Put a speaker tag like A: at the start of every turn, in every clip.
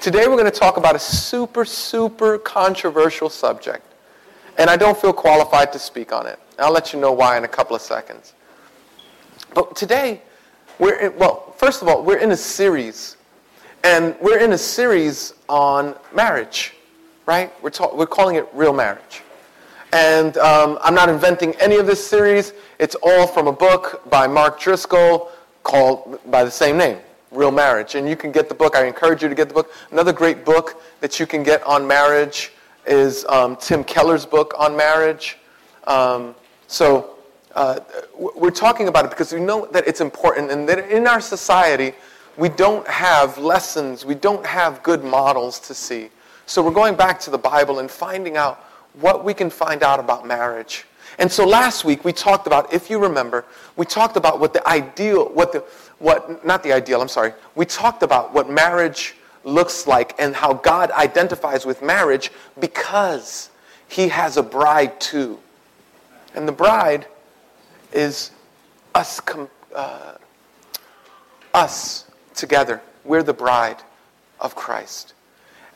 A: Today we're going to talk about a super, super controversial subject. And I don't feel qualified to speak on it. I'll let you know why in a couple of seconds. But today, we're in, well, first of all, we're in a series. And we're in a series on marriage, right? We're, ta- we're calling it Real Marriage. And um, I'm not inventing any of this series. It's all from a book by Mark Driscoll called by the same name, Real Marriage. And you can get the book. I encourage you to get the book. Another great book that you can get on marriage is um, Tim Keller's book on marriage. Um, so uh, we're talking about it because we know that it's important and that in our society, we don't have lessons, we don't have good models to see. So we're going back to the Bible and finding out what we can find out about marriage. And so last week we talked about, if you remember, we talked about what the ideal, what the, what, not the ideal, I'm sorry. We talked about what marriage looks like and how God identifies with marriage because he has a bride too. And the bride is us, uh, us together. We're the bride of Christ.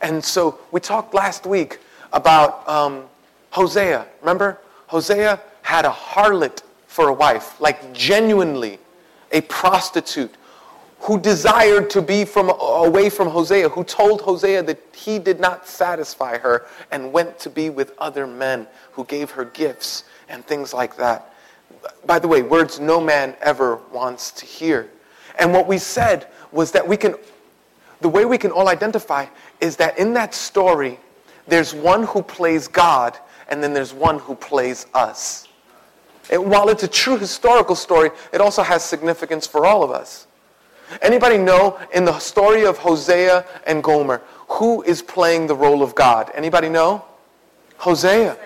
A: And so we talked last week about um, Hosea. Remember? Hosea had a harlot for a wife, like genuinely a prostitute who desired to be from away from Hosea, who told Hosea that he did not satisfy her and went to be with other men who gave her gifts and things like that. By the way, words no man ever wants to hear. And what we said was that we can the way we can all identify is that in that story there's one who plays God and then there's one who plays us. And while it's a true historical story, it also has significance for all of us. Anybody know in the story of Hosea and Gomer, who is playing the role of God? Anybody know? Hosea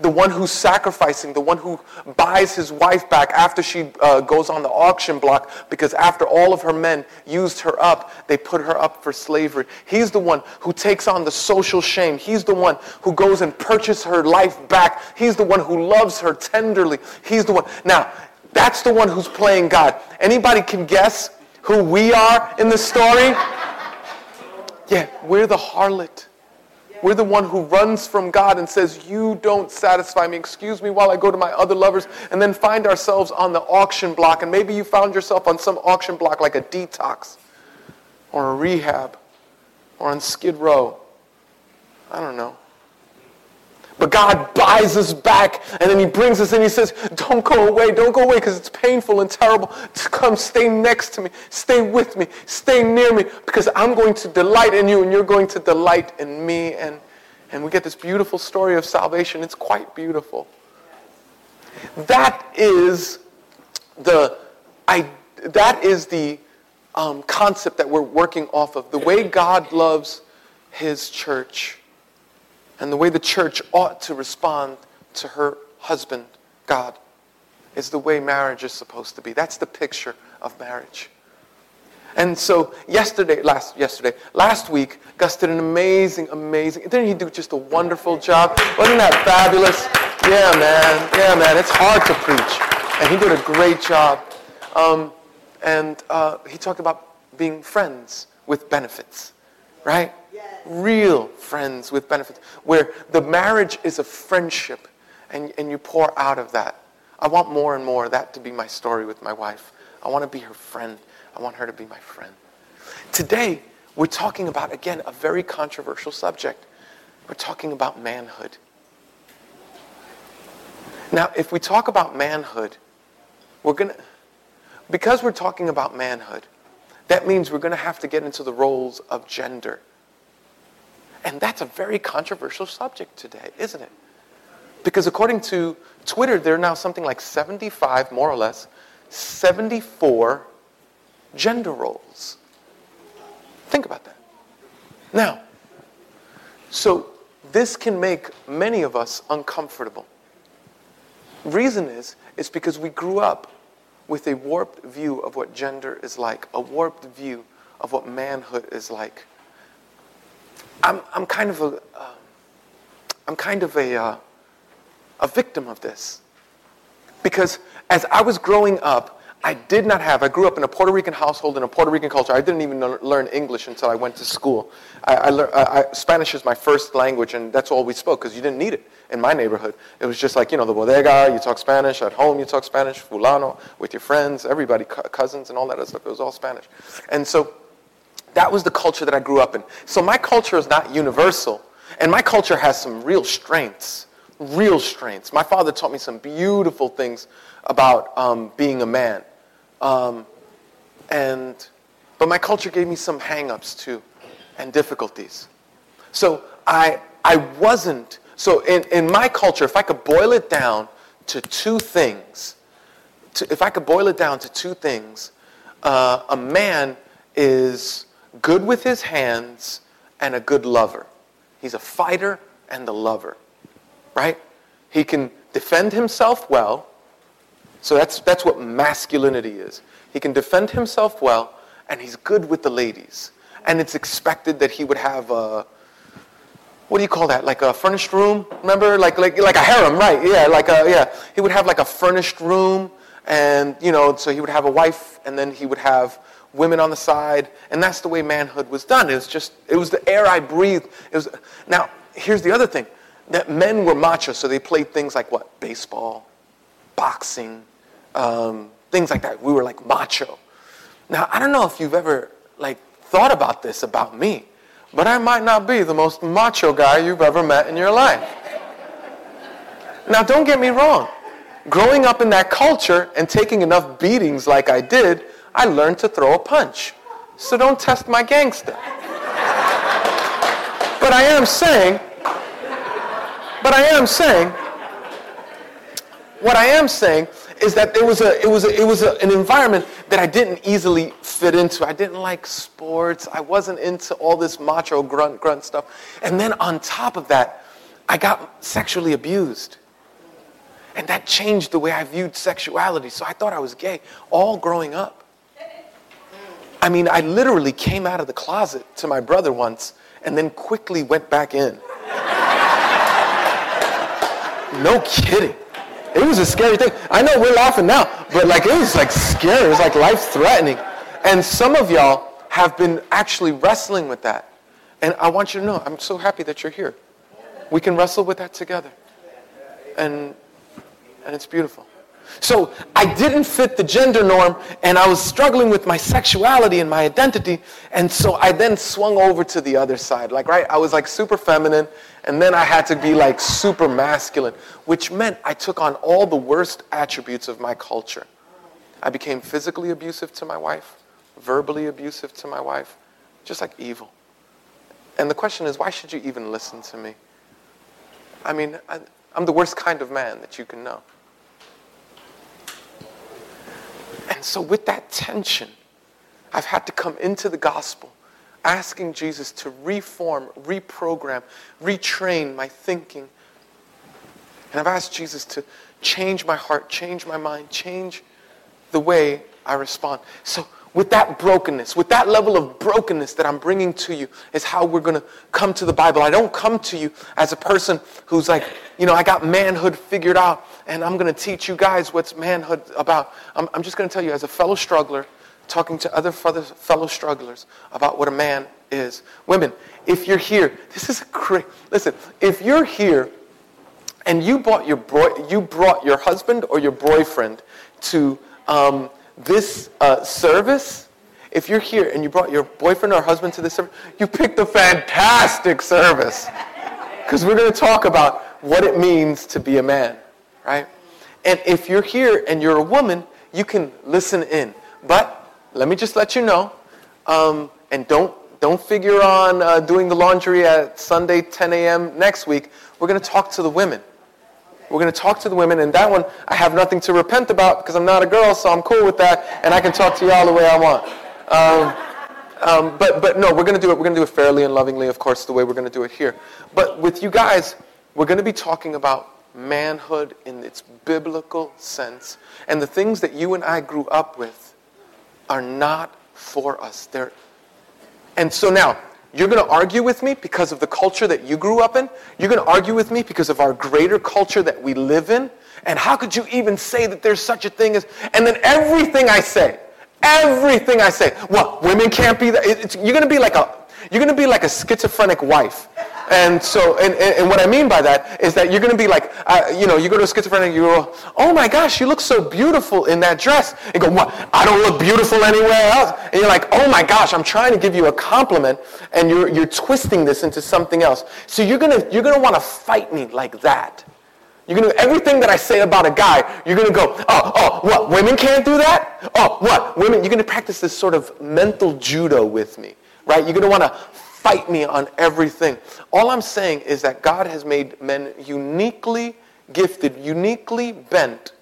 A: the one who's sacrificing, the one who buys his wife back after she uh, goes on the auction block because after all of her men used her up, they put her up for slavery. He's the one who takes on the social shame. He's the one who goes and purchases her life back. He's the one who loves her tenderly. He's the one. Now, that's the one who's playing God. Anybody can guess who we are in the story? Yeah, we're the harlot. We're the one who runs from God and says, You don't satisfy me. Excuse me while I go to my other lovers. And then find ourselves on the auction block. And maybe you found yourself on some auction block like a detox or a rehab or on Skid Row. I don't know. But God buys us back and then He brings us in. He says, Don't go away. Don't go away because it's painful and terrible. To come stay next to me. Stay with me. Stay near me because I'm going to delight in you and you're going to delight in me. And, and we get this beautiful story of salvation. It's quite beautiful. That is the, I, that is the um, concept that we're working off of. The way God loves His church and the way the church ought to respond to her husband, God, is the way marriage is supposed to be. That's the picture of marriage. And so yesterday, last yesterday, last week, Gus did an amazing, amazing. Didn't he do just a wonderful job? Wasn't that fabulous? Yeah, man. Yeah, man. It's hard to preach, and he did a great job. Um, and uh, he talked about being friends with benefits, right? Real friends with benefits, where the marriage is a friendship and, and you pour out of that. I want more and more that to be my story with my wife. I want to be her friend. I want her to be my friend. Today, we're talking about, again, a very controversial subject. We're talking about manhood. Now, if we talk about manhood, we're going to, because we're talking about manhood, that means we're going to have to get into the roles of gender. And that's a very controversial subject today, isn't it? Because according to Twitter, there are now something like 75, more or less, 74 gender roles. Think about that. Now, so this can make many of us uncomfortable. Reason is, it's because we grew up with a warped view of what gender is like, a warped view of what manhood is like. I'm, I'm kind of a, uh, kind of a, uh, a victim of this. Because as I was growing up, I did not have, I grew up in a Puerto Rican household in a Puerto Rican culture. I didn't even learn English until I went to school. I, I, learned, I, Spanish is my first language, and that's all we spoke because you didn't need it in my neighborhood. It was just like, you know, the bodega, you talk Spanish. At home, you talk Spanish. Fulano, with your friends, everybody, cousins, and all that other stuff. It was all Spanish. And so that was the culture that I grew up in. So my culture is not universal, and my culture has some real strengths real strengths. My father taught me some beautiful things about um, being a man. Um, and, but my culture gave me some hangups too and difficulties. So I, I wasn't, so in, in my culture, if I could boil it down to two things, to, if I could boil it down to two things, uh, a man is good with his hands and a good lover. He's a fighter and a lover right? He can defend himself well. So that's, that's what masculinity is. He can defend himself well, and he's good with the ladies. And it's expected that he would have a, what do you call that? Like a furnished room? Remember? Like, like, like a harem, right? Yeah, like a, yeah. He would have like a furnished room, and, you know, so he would have a wife, and then he would have women on the side, and that's the way manhood was done. It was just, it was the air I breathed. It was, now, here's the other thing that men were macho, so they played things like what? Baseball, boxing, um, things like that. We were like macho. Now, I don't know if you've ever like thought about this about me, but I might not be the most macho guy you've ever met in your life. Now, don't get me wrong. Growing up in that culture and taking enough beatings like I did, I learned to throw a punch. So don't test my gangster. but I am saying but I am saying, what I am saying is that it was, a, it was, a, it was a, an environment that I didn't easily fit into. I didn't like sports. I wasn't into all this macho grunt grunt stuff. And then on top of that, I got sexually abused. And that changed the way I viewed sexuality. So I thought I was gay all growing up. I mean, I literally came out of the closet to my brother once and then quickly went back in. No kidding. It was a scary thing. I know we're laughing now, but like it was like scary. It was like life threatening. And some of y'all have been actually wrestling with that. And I want you to know, I'm so happy that you're here. We can wrestle with that together. And and it's beautiful. So I didn't fit the gender norm, and I was struggling with my sexuality and my identity. And so I then swung over to the other side. Like, right? I was like super feminine, and then I had to be like super masculine, which meant I took on all the worst attributes of my culture. I became physically abusive to my wife, verbally abusive to my wife, just like evil. And the question is, why should you even listen to me? I mean, I, I'm the worst kind of man that you can know. And so, with that tension, I've had to come into the gospel asking Jesus to reform, reprogram, retrain my thinking. And I've asked Jesus to change my heart, change my mind, change the way I respond. So, with that brokenness, with that level of brokenness that I'm bringing to you, is how we're going to come to the Bible. I don't come to you as a person who's like, you know, I got manhood figured out and I'm going to teach you guys what's manhood about. I'm, I'm just going to tell you, as a fellow struggler, talking to other fellow strugglers about what a man is. Women, if you're here, this is a great, listen, if you're here and you brought your, boy, you brought your husband or your boyfriend to um, this uh, service, if you're here and you brought your boyfriend or husband to this service, you picked a fantastic service. Because we're going to talk about what it means to be a man, right? And if you're here and you're a woman, you can listen in. But let me just let you know, um, and don't don't figure on uh, doing the laundry at Sunday 10 a.m. next week. We're going to talk to the women. We're going to talk to the women, and that one I have nothing to repent about because I'm not a girl, so I'm cool with that, and I can talk to y'all the way I want. Um, um, but, but no, we're going to do it. We're going to do it fairly and lovingly, of course, the way we're going to do it here. But with you guys, we're going to be talking about manhood in its biblical sense, and the things that you and I grew up with are not for us. They're, and so now, you're going to argue with me because of the culture that you grew up in. You're going to argue with me because of our greater culture that we live in. And how could you even say that there's such a thing as, and then everything I say, everything I say, what, women can't be that? It's, you're going to be like a, you're going to be like a schizophrenic wife. And so, and, and, what I mean by that is that you're going to be like, uh, you know, you go to a schizophrenic, you go, oh my gosh, you look so beautiful in that dress. And go, what? I don't look beautiful anywhere else. And you're like, oh my gosh, I'm trying to give you a compliment, and you're, you're twisting this into something else. So you're going to, you're going to want to fight me like that. You're going to, everything that I say about a guy, you're going to go, oh, oh, what, women can't do that? Oh, what, women, you're going to practice this sort of mental judo with me, right? You're going to want to fight me on everything. All I'm saying is that God has made men uniquely gifted, uniquely bent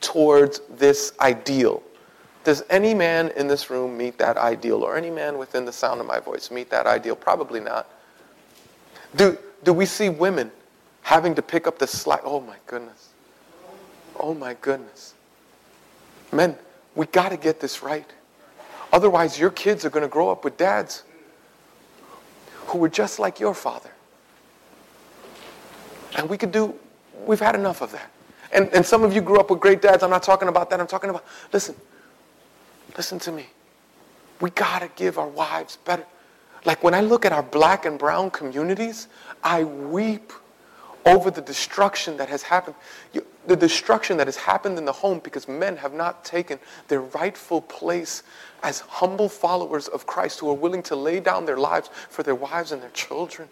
A: towards this ideal. Does any man in this room meet that ideal, or any man within the sound of my voice meet that ideal? Probably not. Do, do we see women having to pick up the slack? Oh my goodness. Oh my goodness. Men, we got to get this right. Otherwise, your kids are going to grow up with dads who were just like your father. And we could do, we've had enough of that. And, and some of you grew up with great dads. I'm not talking about that. I'm talking about, listen, listen to me. We got to give our wives better. Like when I look at our black and brown communities, I weep over the destruction that has happened. The destruction that has happened in the home because men have not taken their rightful place as humble followers of Christ who are willing to lay down their lives for their wives and their children,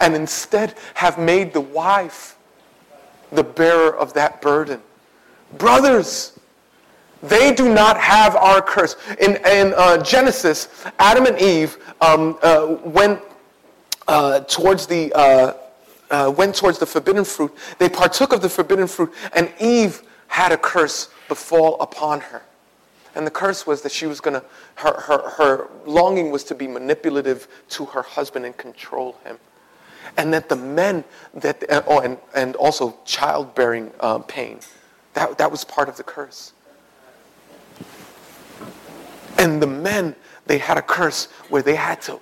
A: and instead have made the wife the bearer of that burden. Brothers, they do not have our curse. In, in uh, Genesis, Adam and Eve um, uh, went uh, towards the uh, went towards the forbidden fruit. They partook of the forbidden fruit, and Eve had a curse befall upon her. And the curse was that she was going to, her, her, her longing was to be manipulative to her husband and control him. And that the men, that, oh, and, and also childbearing uh, pain, that, that was part of the curse. And the men, they had a curse where they had to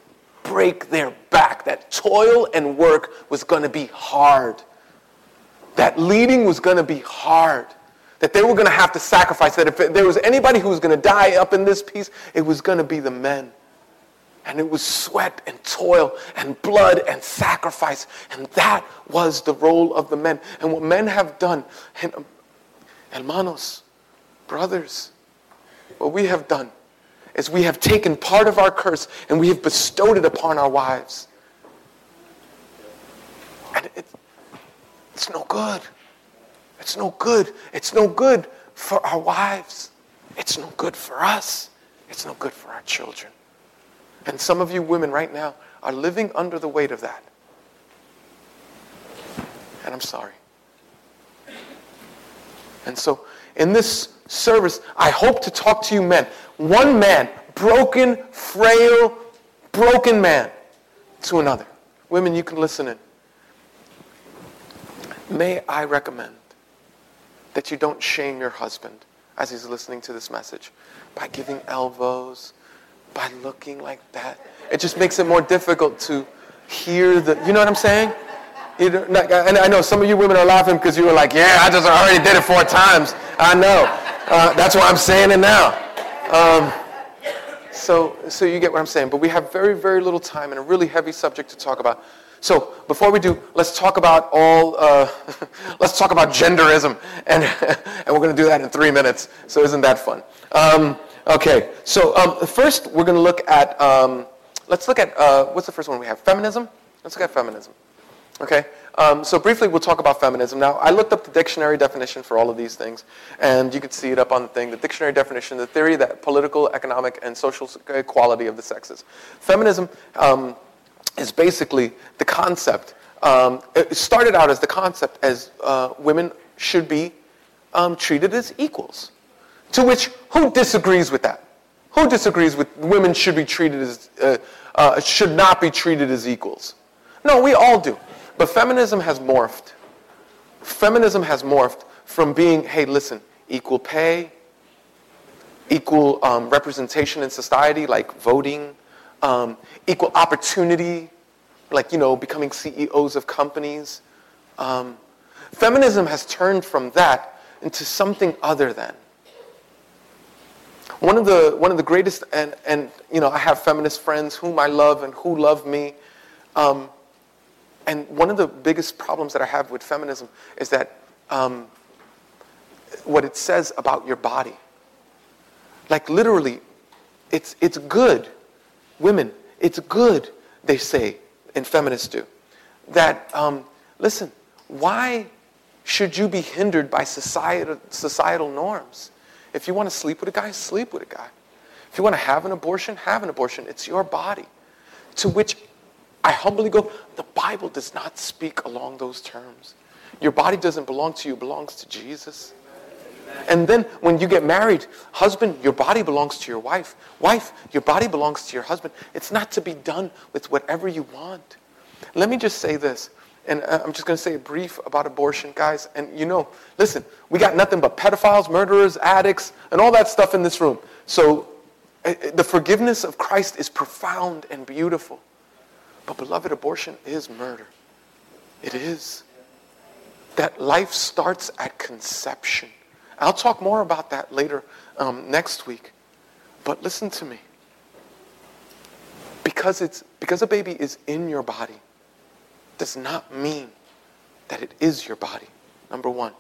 A: break their back. That toil and work was going to be hard. That leading was going to be hard that they were going to have to sacrifice, that if there was anybody who was going to die up in this piece, it was going to be the men. And it was sweat and toil and blood and sacrifice. And that was the role of the men. And what men have done, um, hermanos, brothers, what we have done is we have taken part of our curse and we have bestowed it upon our wives. And it, it's no good. It's no good. It's no good for our wives. It's no good for us. It's no good for our children. And some of you women right now are living under the weight of that. And I'm sorry. And so, in this service, I hope to talk to you men. One man, broken, frail, broken man, to another. Women, you can listen in. May I recommend that you don't shame your husband as he's listening to this message by giving elbows, by looking like that. It just makes it more difficult to hear the, you know what I'm saying? And I know some of you women are laughing because you were like, yeah, I just already did it four times. I know. Uh, that's why I'm saying it now. Um, so, so you get what I'm saying. But we have very, very little time and a really heavy subject to talk about. So before we do, let's talk about all, uh, let's talk about genderism. And, and we're going to do that in three minutes. So isn't that fun? Um, okay, so um, first we're going to look at, um, let's look at, uh, what's the first one we have? Feminism? Let's look at feminism. Okay, um, so briefly we'll talk about feminism. Now, I looked up the dictionary definition for all of these things, and you can see it up on the thing. The dictionary definition, the theory that political, economic, and social equality of the sexes. Feminism um, is basically the concept. Um, it started out as the concept as uh, women should be um, treated as equals. To which, who disagrees with that? Who disagrees with women should be treated as, uh, uh, should not be treated as equals? No, we all do. But feminism has morphed. Feminism has morphed from being, hey, listen, equal pay, equal um, representation in society, like voting, um, equal opportunity, like, you know, becoming CEOs of companies. Um, Feminism has turned from that into something other than. One of the, one of the greatest, and, and you know, I have feminist friends whom I love and who love me. Um, and one of the biggest problems that I have with feminism is that um, what it says about your body. Like literally, it's, it's good. Women, it's good, they say, and feminists do. That, um, listen, why should you be hindered by societal, societal norms? If you want to sleep with a guy, sleep with a guy. If you want to have an abortion, have an abortion. It's your body. To which I humbly go, the Bible does not speak along those terms. Your body doesn't belong to you, it belongs to Jesus. And then when you get married, husband, your body belongs to your wife. Wife, your body belongs to your husband. It's not to be done with whatever you want. Let me just say this, and uh, I'm just going to say a brief about abortion, guys. And you know, listen, we got nothing but pedophiles, murderers, addicts, and all that stuff in this room. So uh, uh, the forgiveness of Christ is profound and beautiful. But beloved, abortion is murder. It is. That life starts at conception. I'll talk more about that later um, next week. But listen to me. Because, it's, because a baby is in your body does not mean that it is your body, number one.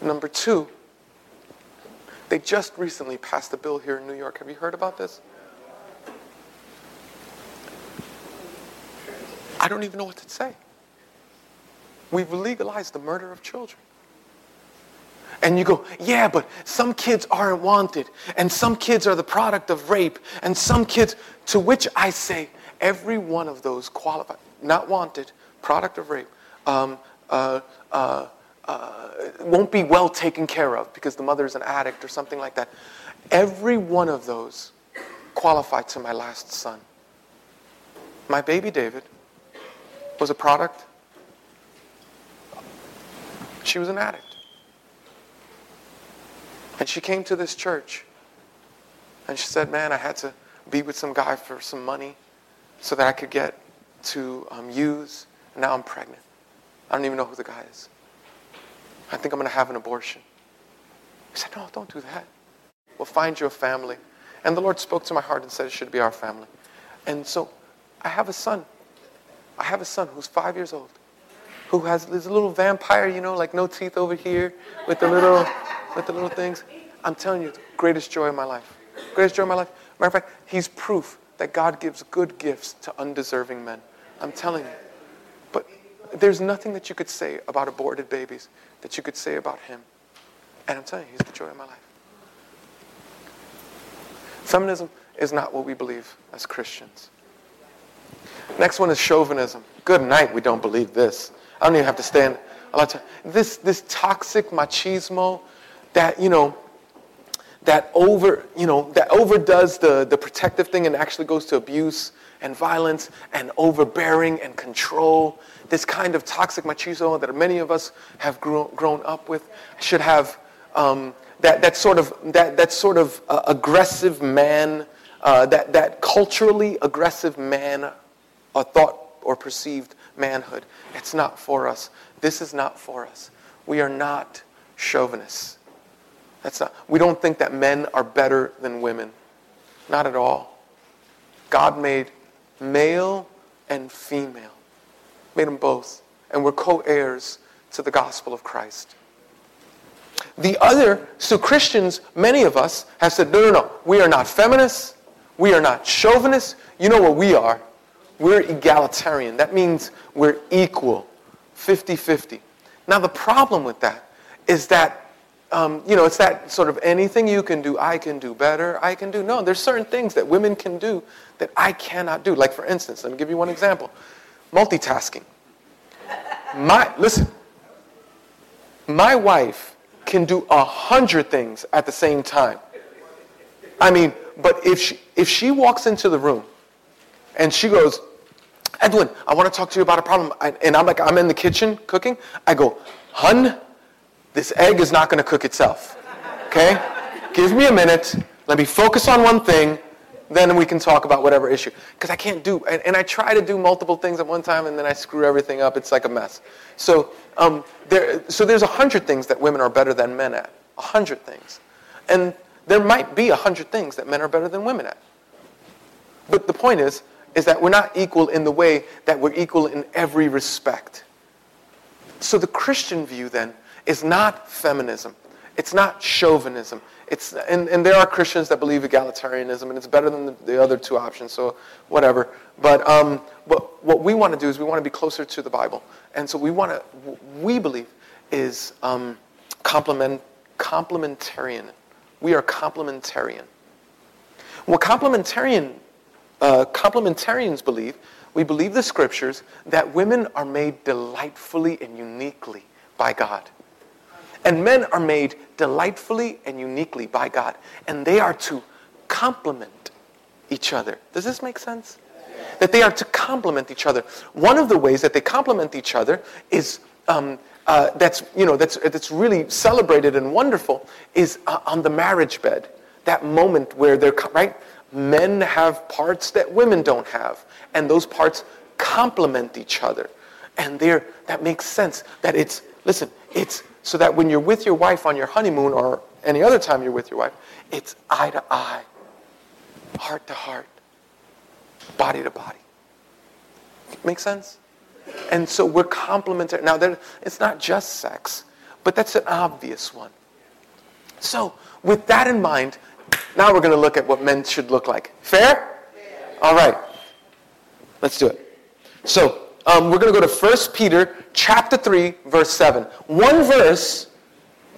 A: Number two, they just recently passed a bill here in New York. Have you heard about this? I don't even know what to say. We've legalized the murder of children. And you go, yeah, but some kids aren't wanted, and some kids are the product of rape, and some kids, to which I say, every one of those qualified, not wanted, product of rape, um, uh, uh, uh, won't be well taken care of because the mother is an addict or something like that. Every one of those qualified to my last son. My baby David was a product. She was an addict. And she came to this church and she said, Man, I had to be with some guy for some money so that I could get to um, use. And now I'm pregnant. I don't even know who the guy is. I think I'm going to have an abortion. He said, No, don't do that. We'll find you a family. And the Lord spoke to my heart and said it should be our family. And so I have a son. I have a son who's five years old, who has this little vampire, you know, like no teeth over here, with the little with the little things. I'm telling you, greatest joy of my life. Greatest joy of my life. Matter of fact, he's proof that God gives good gifts to undeserving men. I'm telling you. But there's nothing that you could say about aborted babies that you could say about him. And I'm telling you, he's the joy of my life. Feminism is not what we believe as Christians. Next one is chauvinism. Good night, we don't believe this. I don't even have to stand a lot of time. This, this toxic machismo, that, you know, that over, you know, that overdoes the, the protective thing and actually goes to abuse and violence and overbearing and control. This kind of toxic machismo that many of us have grown, grown up with should have um, that, that sort of, that, that sort of uh, aggressive man, uh, that, that culturally aggressive man, a thought or perceived manhood. It's not for us. This is not for us. We are not chauvinists. That's not, we don't think that men are better than women. Not at all. God made male and female, made them both. And we're co heirs to the gospel of Christ. The other, so Christians, many of us have said, no, no, no, we are not feminists. We are not chauvinists. You know what we are? We're egalitarian. That means we're equal, 50 50. Now, the problem with that is that um, you know, it's that sort of anything you can do, I can do better, I can do. No, there's certain things that women can do that I cannot do. Like, for instance, let me give you one example multitasking. My, listen, my wife can do a hundred things at the same time. I mean, but if she, if she walks into the room and she goes, Edwin, I want to talk to you about a problem. and I'm like, I'm in the kitchen cooking. I go, hun, this egg is not going to cook itself. Okay? Give me a minute. Let me focus on one thing. then we can talk about whatever issue. Because I can't do, and, and, I try to do multiple things at one time, and then I screw everything up. It's like a mess. So, um, there, so there's a hundred things that women are better than men at. A hundred things. And there might be a hundred things that men are better than women at. But the point is, is that we're not equal in the way that we're equal in every respect. So the Christian view then is not feminism. It's not chauvinism. It's, and, and there are Christians that believe egalitarianism, and it's better than the, the other two options, so whatever. But, um, but what we want to do is we want to be closer to the Bible. And so we want to, we believe, is um, complement, complementarian. We are complementarian. What complementarian, uh, complementarians believe, we believe the scriptures that women are made delightfully and uniquely by God. And men are made delightfully and uniquely by God. And they are to complement each other. Does this make sense? That they are to complement each other. One of the ways that they complement each other is um, uh, that's you know that's that's really celebrated and wonderful is uh, on the marriage bed. That moment where they're right. Men have parts that women don't have, and those parts complement each other, and there that makes sense. That it's listen, it's so that when you're with your wife on your honeymoon or any other time you're with your wife, it's eye to eye, heart to heart, body to body. Make sense? And so we're complementary. Now, it's not just sex, but that's an obvious one. So, with that in mind, now we're going to look at what men should look like. Fair? All right. Let's do it. So, um, we're going to go to 1 Peter chapter 3, verse 7. One verse,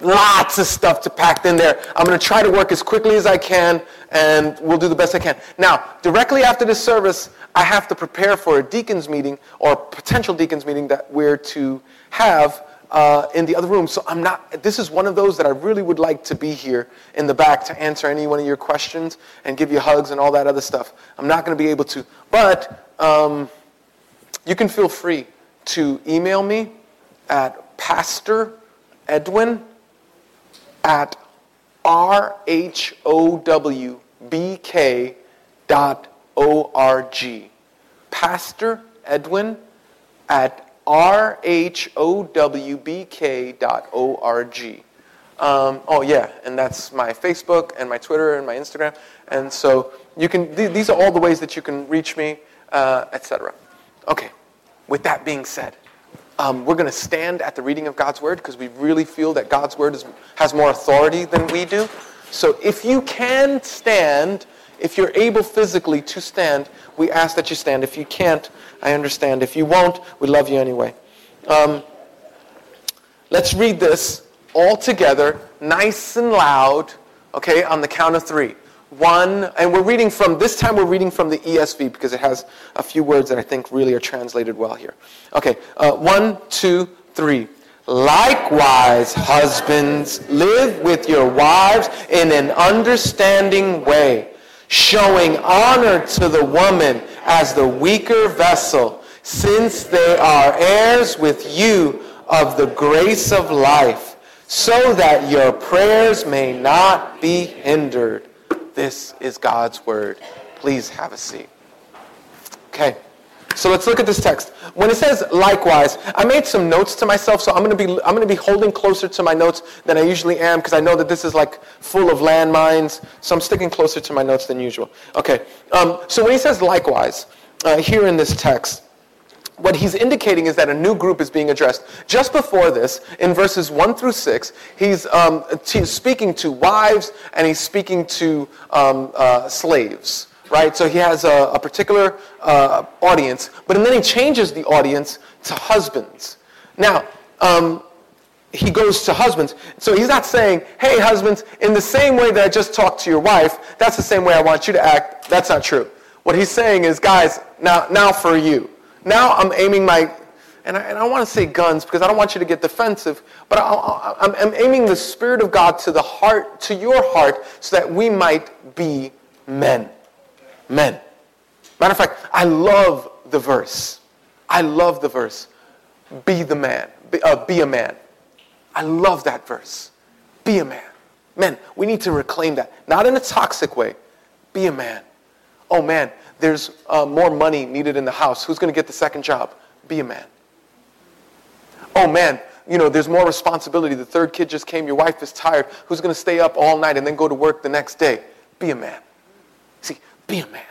A: lots of stuff to pack in there. I'm going to try to work as quickly as I can, and we'll do the best I can. Now, directly after this service, I have to prepare for a deacons meeting or potential deacons meeting that we're to have uh, in the other room. So I'm not, this is one of those that I really would like to be here in the back to answer any one of your questions and give you hugs and all that other stuff. I'm not going to be able to. But, um, you can feel free to email me at Pastor Edwin at r h o w b k dot o r g. Pastor Edwin at rhowbk.org. Um, oh yeah, and that's my Facebook and my Twitter and my Instagram. And so you can. Th- these are all the ways that you can reach me, uh, etc. Okay, with that being said, um, we're going to stand at the reading of God's Word because we really feel that God's Word is, has more authority than we do. So if you can stand, if you're able physically to stand, we ask that you stand. If you can't, I understand. If you won't, we love you anyway. Um, let's read this all together, nice and loud, okay, on the count of three. One, and we're reading from, this time we're reading from the ESV because it has a few words that I think really are translated well here. Okay, uh, one, two, three. Likewise, husbands, live with your wives in an understanding way, showing honor to the woman as the weaker vessel, since they are heirs with you of the grace of life, so that your prayers may not be hindered. This is God's word. Please have a seat. Okay. So let's look at this text. When it says likewise, I made some notes to myself, so I'm going to be I'm going to be holding closer to my notes than I usually am because I know that this is like full of landmines. So I'm sticking closer to my notes than usual. Okay. Um, so when he says likewise uh, here in this text, what he's indicating is that a new group is being addressed. Just before this, in verses 1 through 6, he's um, t- speaking to wives and he's speaking to um, uh, slaves, right? So he has a, a particular uh, audience, but then he changes the audience to husbands. Now, um, he goes to husbands. So he's not saying, hey, husbands, in the same way that I just talked to your wife, that's the same way I want you to act. That's not true. What he's saying is, guys, now, now for you. Now I'm aiming my, and I, and I want to say guns because I don't want you to get defensive, but I, am I'm aiming the Spirit of God to the heart, to your heart, so that we might be men. Men. Matter of fact, I love the verse. I love the verse. Be the man. Be, uh, be a man. I love that verse. Be a man. Men, we need to reclaim that. Not in a toxic way. Be a man. Oh man, there's uh, more money needed in the house. Who's going to get the second job? Be a man. Oh man, you know, there's more responsibility. The third kid just came. Your wife is tired. Who's going to stay up all night and then go to work the next day? Be a man. Be a man.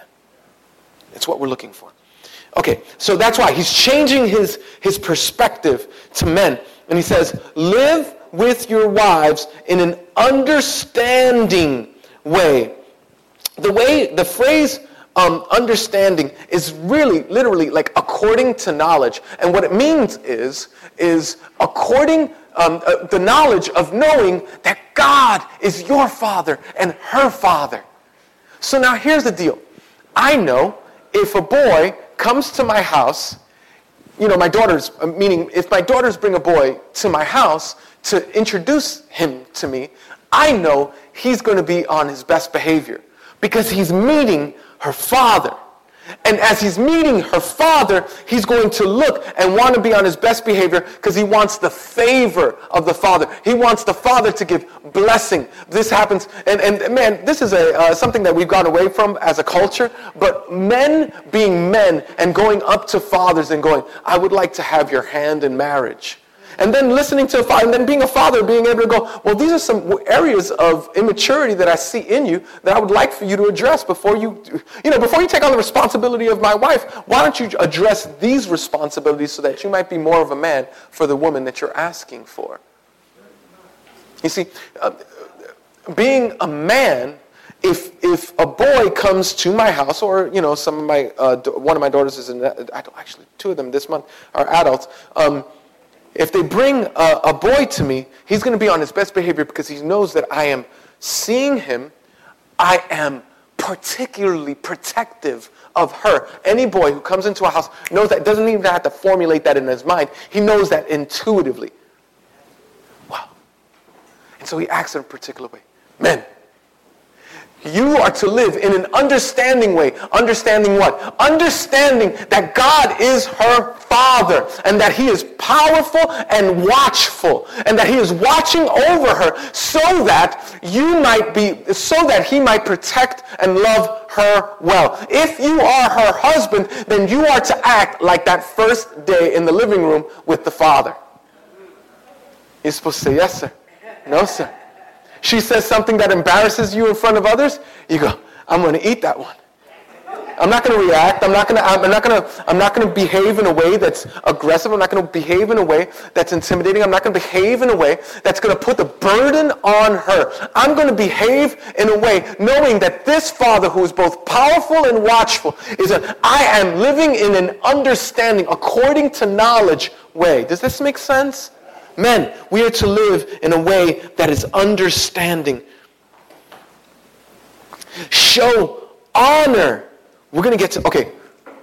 A: It's what we're looking for. Okay, so that's why he's changing his, his perspective to men. And he says, live with your wives in an understanding way. The way, the phrase um, understanding is really, literally, like according to knowledge. And what it means is, is according um, uh, the knowledge of knowing that God is your father and her father. So now here's the deal. I know if a boy comes to my house, you know, my daughters, uh, meaning if my daughters bring a boy to my house to introduce him to me, I know he's going to be on his best behavior because he's meeting her father. And as he's meeting her father, he's going to look and want to be on his best behavior because he wants the favor of the father. He wants the father to give blessing. This happens, and, and man, this is a, uh, something that we've gone away from as a culture. But men being men and going up to fathers and going, I would like to have your hand in marriage and then listening to a father, and then being a father, being able to go, well, these are some areas of immaturity that I see in you that I would like for you to address before you, you know, before you take on the responsibility of my wife. Why don't you address these responsibilities so that you might be more of a man for the woman that you're asking for? You see, uh, being a man if if a boy comes to my house or you know some of my uh, one of my daughters is in actually two of them this month are adults um, if they bring a, a boy to me, he's going to be on his best behavior because he knows that I am seeing him. I am particularly protective of her. Any boy who comes into a house knows that, doesn't even have to formulate that in his mind. He knows that intuitively. Wow. And so he acts in a particular way. Men, you are to live in an understanding way. Understanding what? Understanding that God is her Father and that He is powerful and watchful and that He is watching over her so that you might be, so that He might protect and love her well. If you are her husband, then you are to act like that first day in the living room with the Father. You're supposed to say, yes, sir. No, sir. She says something that embarrasses you in front of others, you go, I'm going to eat that one. I'm not going to react. I'm not going to. I'm not going to. I'm not going to behave in a way that's aggressive. I'm not going to behave in a way that's intimidating. I'm not going to behave in a way that's going to put the burden on her. I'm going to behave in a way knowing that this Father, who is both powerful and watchful, is a. I am living in an understanding according to knowledge way. Does this make sense? Men, we are to live in a way that is understanding. Show honor. We're going to get to, okay,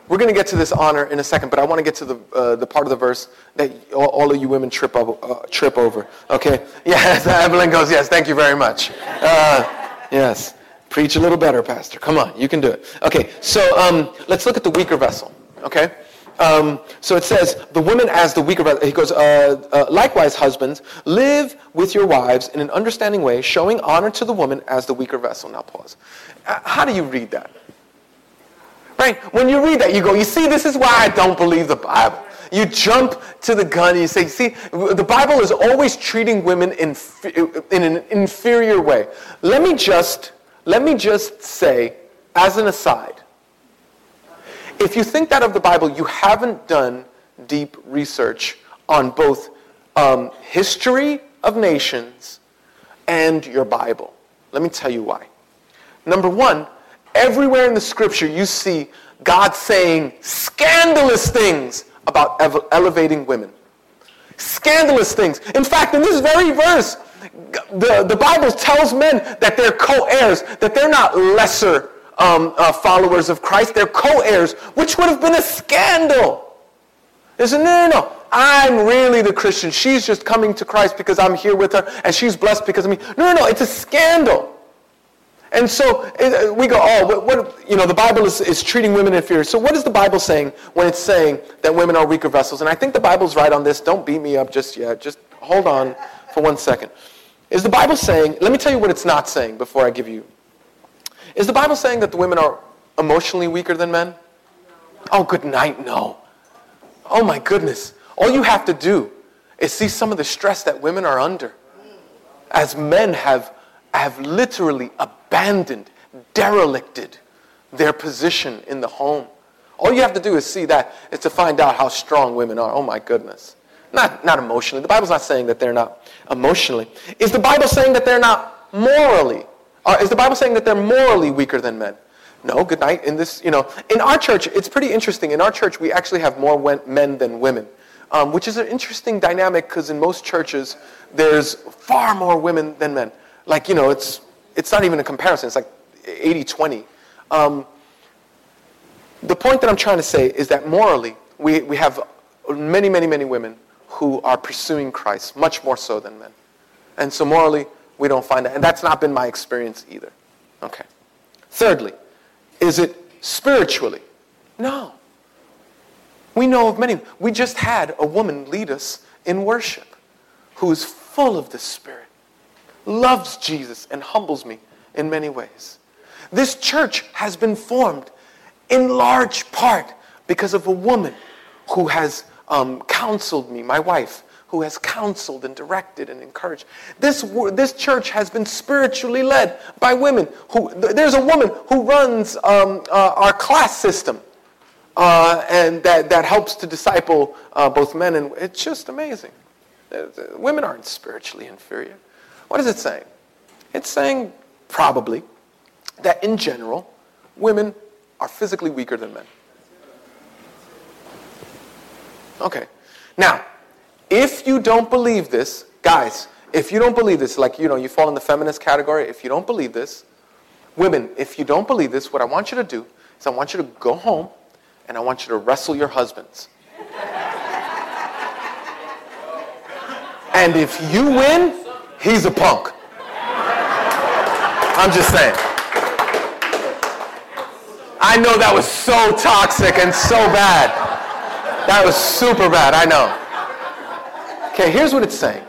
A: we're going to get to this honor in a second, but I want to get to the, uh, the part of the verse that all, all of you women trip, over, uh, trip over. Okay? Yes, Evelyn goes, yes, thank you very much. Uh, yes. Preach a little better, Pastor. Come on, you can do it. Okay, so um, let's look at the weaker vessel. Okay? Um, so it says, the woman as the weaker vessel. He goes, uh, uh, likewise, husbands, live with your wives in an understanding way, showing honor to the woman as the weaker vessel. Now pause. Uh, how do you read that? Right? When you read that, you go, you see, this is why I don't believe the Bible. You jump to the gun and you say, see, the Bible is always treating women in, in an inferior way. Let me just, let me just say, as an aside, if you think that of the Bible, you haven't done deep research on both um, history of nations and your Bible. Let me tell you why. Number one, everywhere in the scripture you see God saying scandalous things about ev- elevating women. Scandalous things. In fact, in this very verse, the, the Bible tells men that they're co heirs, that they're not lesser um, uh, followers of Christ. They're co-heirs, which would have been a scandal. They said, no, no, no. I'm really the Christian. She's just coming to Christ because I'm here with her, and she's blessed because of me. No, no, no. It's a scandal. And so uh, we go, oh, what, what, you know, the Bible is, is treating women inferior. So what is the Bible saying when it's saying that women are weaker vessels? And I think the Bible's right on this. Don't beat me up just yet. Just hold on for one second. Is the Bible saying, let me tell you what it's not saying before I give you is the Bible saying that the women are emotionally weaker than men? Oh, good night, no. Oh my goodness. All you have to do is see some of the stress that women are under as men have, have literally abandoned, derelicted their position in the home. All you have to do is see that, is to find out how strong women are. Oh my goodness. Not, not emotionally. The Bible's not saying that they're not emotionally. Is the Bible saying that they're not morally? Uh, is the Bible saying that they're morally weaker than men? No, good night. In this, you know, in our church, it's pretty interesting. In our church, we actually have more men than women, um, which is an interesting dynamic because in most churches, there's far more women than men. Like, you know, it's, it's not even a comparison. It's like 80-20. Um, the point that I'm trying to say is that morally, we, we have many, many, many women who are pursuing Christ, much more so than men. And so morally, we don't find that. And that's not been my experience either. Okay. Thirdly, is it spiritually? No. We know of many. We just had a woman lead us in worship who is full of the Spirit, loves Jesus, and humbles me in many ways. This church has been formed in large part because of a woman who has um, counseled me, my wife, who has counseled and directed and encouraged. This, this church has been spiritually led by women. Who, there's a woman who runs um, uh, our class system. Uh, and that, that helps to disciple uh, both men and it's just amazing. Women aren't spiritually inferior. What is it saying? It's saying probably that in general, women are physically weaker than men. Okay. Now, if you don't believe this, guys, if you don't believe this, like, you know, you fall in the feminist category, if you don't believe this, women, if you don't believe this, what I want you to do is I want you to go home and I want you to wrestle your husbands. and if you win, he's a punk. I'm just saying. I know that was so toxic and so bad. That was super bad, I know. Okay, here's what it's saying.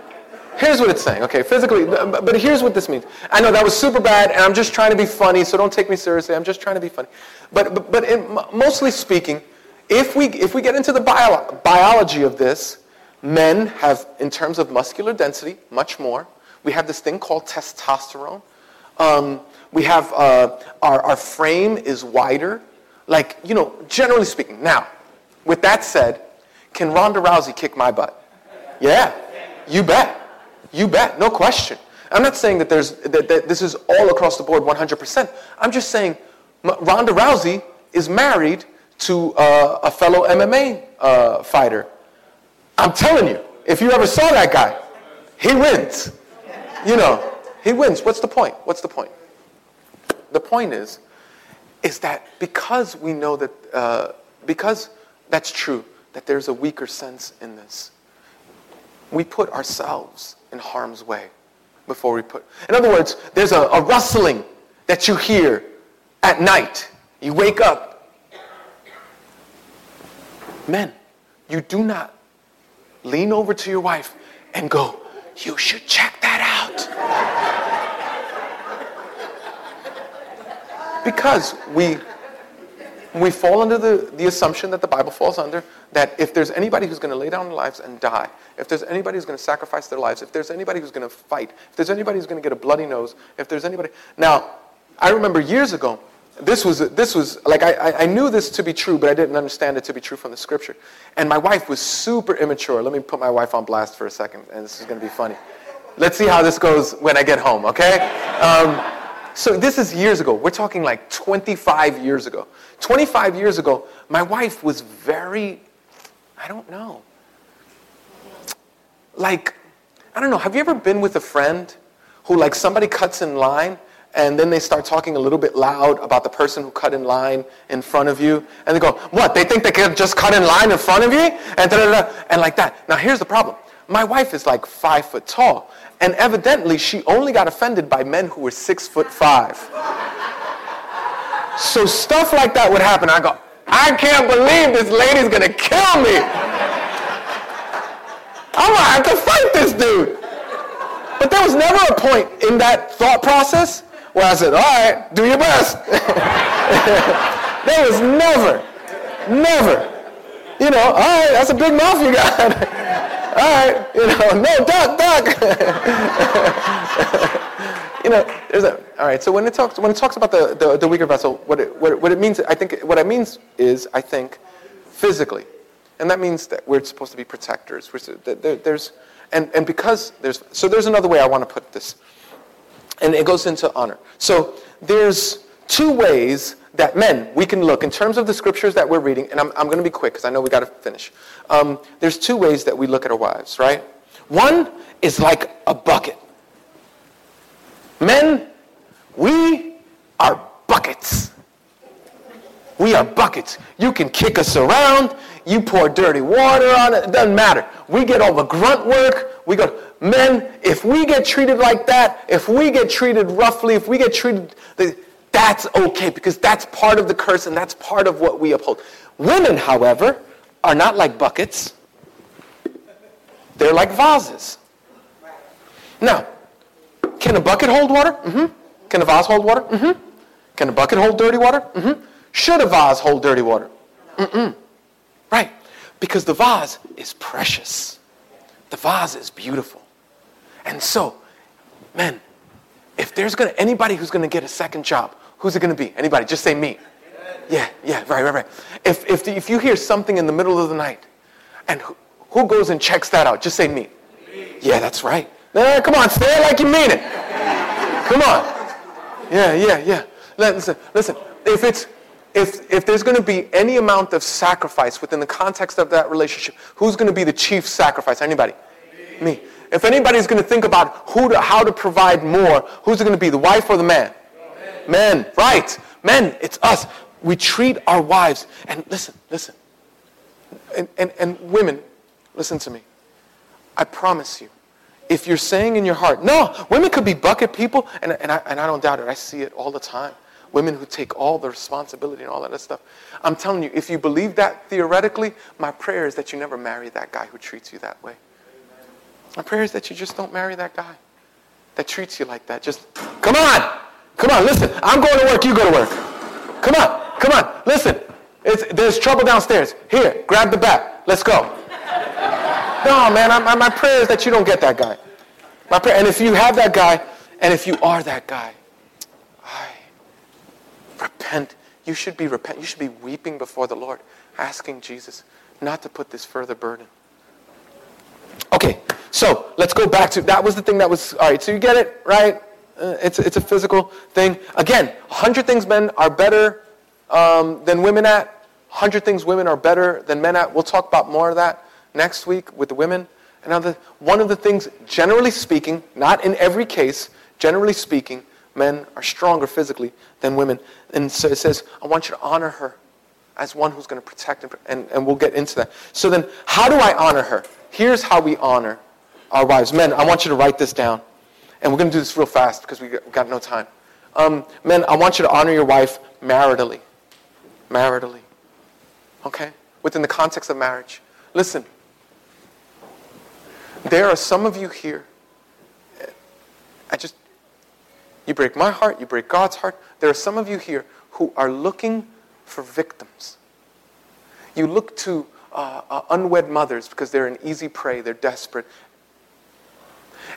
A: Here's what it's saying. Okay, physically, but here's what this means. I know that was super bad, and I'm just trying to be funny, so don't take me seriously. I'm just trying to be funny. But, but, but in, mostly speaking, if we, if we get into the bio, biology of this, men have, in terms of muscular density, much more. We have this thing called testosterone. Um, we have uh, our, our frame is wider. Like, you know, generally speaking. Now, with that said, can Ronda Rousey kick my butt? Yeah, you bet. You bet, no question. I'm not saying that, there's, that, that this is all across the board 100%. I'm just saying Ronda Rousey is married to uh, a fellow MMA uh, fighter. I'm telling you, if you ever saw that guy, he wins. You know, he wins. What's the point? What's the point? The point is, is that because we know that, uh, because that's true, that there's a weaker sense in this we put ourselves in harm's way before we put. In other words, there's a, a rustling that you hear at night. You wake up. Men, you do not lean over to your wife and go, You should check that out. because we we fall under the, the assumption that the Bible falls under that if there's anybody who's going to lay down their lives and die, if there's anybody who's going to sacrifice their lives, if there's anybody who's going to fight, if there's anybody who's going to get a bloody nose, if there's anybody. Now, I remember years ago, this was, this was like, I, I knew this to be true, but I didn't understand it to be true from the scripture. And my wife was super immature. Let me put my wife on blast for a second, and this is going to be funny. Let's see how this goes when I get home, okay? Um, so this is years ago. We're talking like 25 years ago. 25 years ago, my wife was very, I don't know. Like, I don't know, have you ever been with a friend who, like, somebody cuts in line and then they start talking a little bit loud about the person who cut in line in front of you. And they go, what, they think they can just cut in line in front of you? And, and like that. Now, here's the problem. My wife is like five foot tall. And evidently, she only got offended by men who were six foot five. So stuff like that would happen. I go, I can't believe this lady's gonna kill me. I'm gonna have to fight this dude. But there was never a point in that thought process where I said, all right, do your best. there was never, never, you know, all right, that's a big mouth you got. all right, you know, no, duck, duck. you know, there's a, all right, so when it talks, when it talks about the, the, the weaker vessel, what it, what, it, what it means, I think, what it means is, I think, physically. And that means that we're supposed to be protectors. We're, there, there's, and, and because there's, so there's another way I want to put this. And it goes into honor. So there's two ways that men, we can look in terms of the scriptures that we're reading, and I'm, I'm going to be quick because I know we got to finish. Um, there's two ways that we look at our wives, right? One is like a bucket. Men, we are buckets. We are buckets. You can kick us around. You pour dirty water on it. It doesn't matter. We get all the grunt work. We go, men, if we get treated like that, if we get treated roughly, if we get treated, that's okay because that's part of the curse and that's part of what we uphold. Women, however, are not like buckets. They're like vases. Now, can a bucket hold water? Mm-hmm. Can a vase hold water? Mm-hmm. Can a bucket hold dirty water? Mm-hmm. Should a vase hold dirty water? Mm-mm. Right. Because the vase is precious. The vase is beautiful. And so, men, if there's gonna anybody who's gonna get a second job, who's it gonna be? Anybody? Just say me. Yeah, yeah, right, right, right. If, if, if you hear something in the middle of the night, and who, who goes and checks that out? Just say me. Yeah, that's right. Nah, come on, say it like you mean it. Come on. Yeah, yeah, yeah. Listen, listen. If it's if, if there's going to be any amount of sacrifice within the context of that relationship, who's going to be the chief sacrifice? Anybody? Me. Me. If anybody's going to think about who to, how to provide more, who's it going to be, the wife or the man? Men. Right. Men, it's us. We treat our wives, and listen, listen. And, and, and women, listen to me. I promise you, if you're saying in your heart, no, women could be bucket people, and, and, I, and I don't doubt it, I see it all the time women who take all the responsibility and all that stuff. I'm telling you, if you believe that theoretically, my prayer is that you never marry that guy who treats you that way. My prayer is that you just don't marry that guy that treats you like that. Just, come on, come on, listen. I'm going to work, you go to work. Come on, come on, listen. It's, there's trouble downstairs. Here, grab the bat. Let's go. No, man, I, my prayer is that you don't get that guy. My prayer, and if you have that guy, and if you are that guy, I repent. You should be repent. You should be weeping before the Lord, asking Jesus not to put this further burden. Okay, so let's go back to that was the thing that was all right. So you get it right? Uh, it's it's a physical thing. Again, hundred things men are better um, than women at. Hundred things women are better than men at. We'll talk about more of that next week with the women. The, one of the things, generally speaking, not in every case, generally speaking, men are stronger physically than women. And so it says, I want you to honor her as one who's going to protect and, and, and we'll get into that. So then, how do I honor her? Here's how we honor our wives. Men, I want you to write this down. And we're going to do this real fast because we got, no time. Um, men, I want you to honor your wife maritally. Maritally. Okay? Within the context of marriage. Listen, there are some of you here. I just you break my heart, you break God's heart. There are some of you here who are looking for victims. You look to uh, uh, unwed mothers because they're an easy prey, they're desperate.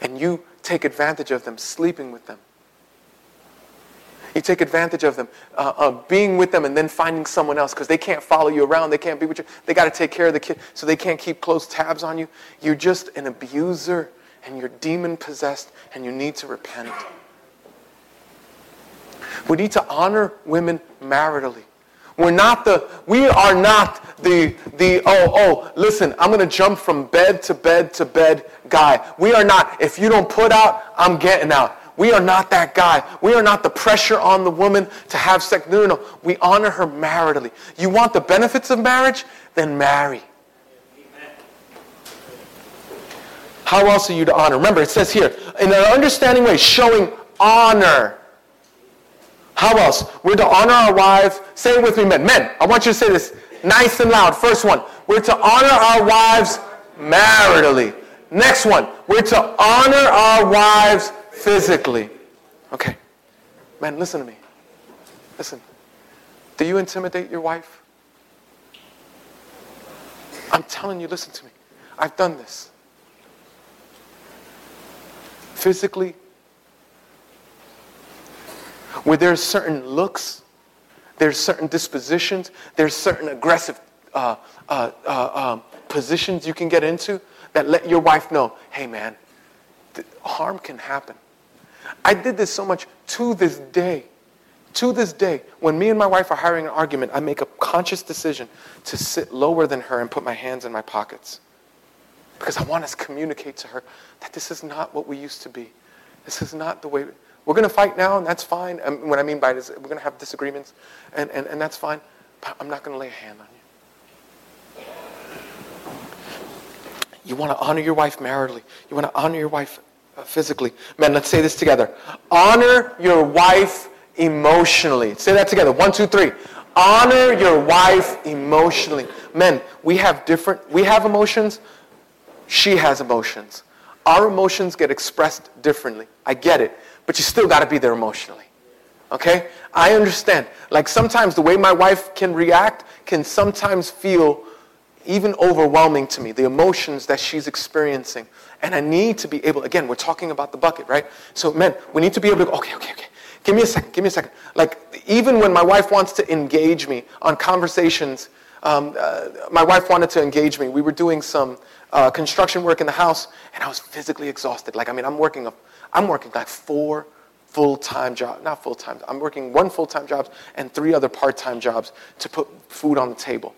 A: And you take advantage of them, sleeping with them. You take advantage of them, uh, uh, being with them, and then finding someone else because they can't follow you around. They can't be with you. They got to take care of the kid, so they can't keep close tabs on you. You're just an abuser, and you're demon possessed, and you need to repent. We need to honor women maritally. We're not the, we are not the, the, oh, oh, listen, I'm going to jump from bed to bed to bed guy. We are not, if you don't put out, I'm getting out. We are not that guy. We are not the pressure on the woman to have sex. No, no, no. We honor her maritally. You want the benefits of marriage? Then marry. How else are you to honor? Remember, it says here, in an understanding way, showing honor. How else? We're to honor our wives. Say it with me, men. Men, I want you to say this nice and loud. First one, we're to honor our wives maritally. Next one, we're to honor our wives physically. Okay. Men, listen to me. Listen. Do you intimidate your wife? I'm telling you, listen to me. I've done this. Physically, where there's certain looks, there's certain dispositions, there's certain aggressive uh, uh, uh, um, positions you can get into that let your wife know, hey man, harm can happen. I did this so much to this day. To this day, when me and my wife are having an argument, I make a conscious decision to sit lower than her and put my hands in my pockets. Because I want to communicate to her that this is not what we used to be. This is not the way. We, we're going to fight now, and that's fine. And what I mean by this, we're going to have disagreements, and, and, and that's fine. But I'm not going to lay a hand on you. You want to honor your wife maritally. You want to honor your wife uh, physically. Men, let's say this together. Honor your wife emotionally. Say that together. One, two, three. Honor your wife emotionally. Men, we have different, we have emotions. She has emotions. Our emotions get expressed differently. I get it but you still got to be there emotionally. Okay? I understand. Like sometimes the way my wife can react can sometimes feel even overwhelming to me, the emotions that she's experiencing. And I need to be able, again, we're talking about the bucket, right? So, men, we need to be able to go, okay, okay, okay. Give me a second, give me a second. Like, even when my wife wants to engage me on conversations, um, uh, my wife wanted to engage me. We were doing some uh, construction work in the house, and I was physically exhausted. Like, I mean, I'm working a I'm working like four full-time jobs, not full-time, I'm working one full-time job and three other part-time jobs to put food on the table.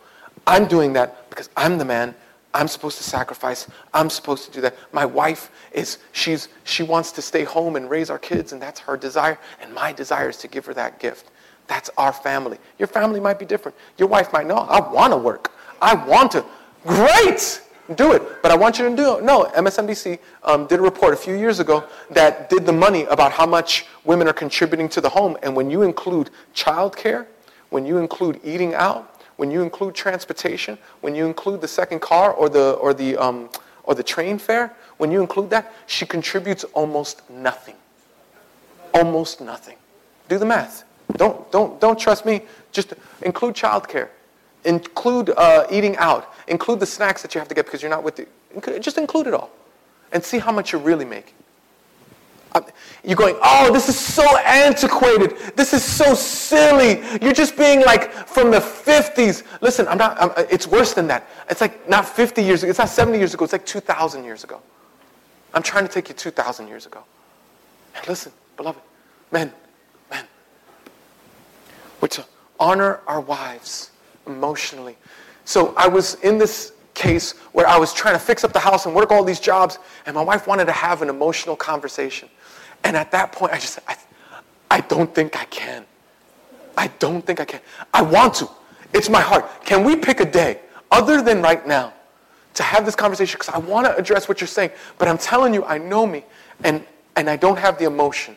A: I'm doing that because I'm the man. I'm supposed to sacrifice. I'm supposed to do that. My wife is, she's, she wants to stay home and raise our kids, and that's her desire. And my desire is to give her that gift. That's our family. Your family might be different. Your wife might know, I want to work. I want to. Great! Do it. But I want you to do it. No, MSNBC um, did a report a few years ago that did the money about how much women are contributing to the home. And when you include childcare, when you include eating out, when you include transportation, when you include the second car or the, or the, um, or the train fare, when you include that, she contributes almost nothing. Almost nothing. Do the math. Don't, don't, don't trust me. Just include childcare. Include uh, eating out. Include the snacks that you have to get because you're not with the. Just include it all, and see how much you're really making. Uh, you're going, oh, this is so antiquated. This is so silly. You're just being like from the 50s. Listen, I'm not. I'm, it's worse than that. It's like not 50 years ago. It's not 70 years ago. It's like 2,000 years ago. I'm trying to take you 2,000 years ago. And listen, beloved, men, men, we're to honor our wives emotionally. So I was in this case where I was trying to fix up the house and work all these jobs, and my wife wanted to have an emotional conversation. And at that point, I just said, I, I don't think I can. I don't think I can. I want to. It's my heart. Can we pick a day other than right now to have this conversation? Because I want to address what you're saying, but I'm telling you, I know me, and, and I don't have the emotion.